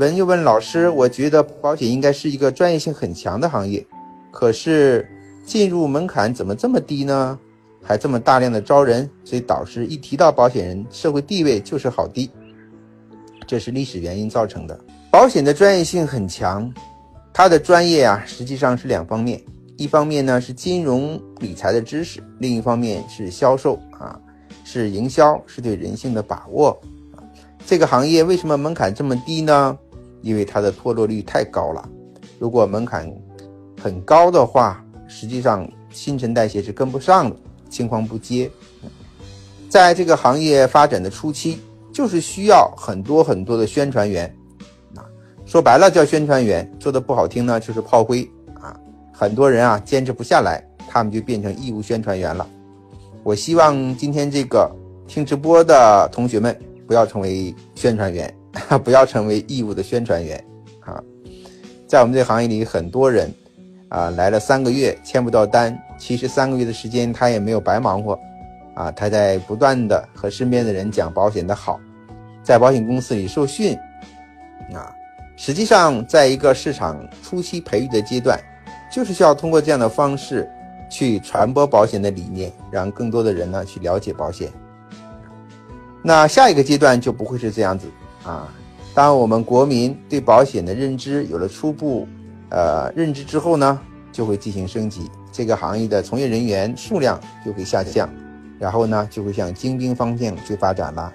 文又问老师：“我觉得保险应该是一个专业性很强的行业，可是进入门槛怎么这么低呢？还这么大量的招人，所以导师一提到保险人，社会地位就是好低，这是历史原因造成的。保险的专业性很强，它的专业啊，实际上是两方面，一方面呢是金融理财的知识，另一方面是销售啊，是营销，是对人性的把握啊。这个行业为什么门槛这么低呢？因为它的脱落率太高了，如果门槛很高的话，实际上新陈代谢是跟不上的，青黄不接。在这个行业发展的初期，就是需要很多很多的宣传员，啊，说白了叫宣传员，说的不好听呢就是炮灰啊。很多人啊坚持不下来，他们就变成义务宣传员了。我希望今天这个听直播的同学们不要成为宣传员。不要成为义务的宣传员啊！在我们这个行业里，很多人啊来了三个月签不到单，其实三个月的时间他也没有白忙活啊，他在不断的和身边的人讲保险的好，在保险公司里受训啊。实际上，在一个市场初期培育的阶段，就是需要通过这样的方式去传播保险的理念，让更多的人呢去了解保险。那下一个阶段就不会是这样子。啊，当我们国民对保险的认知有了初步，呃认知之后呢，就会进行升级，这个行业的从业人员数量就会下降，然后呢，就会向精兵方向去发展了。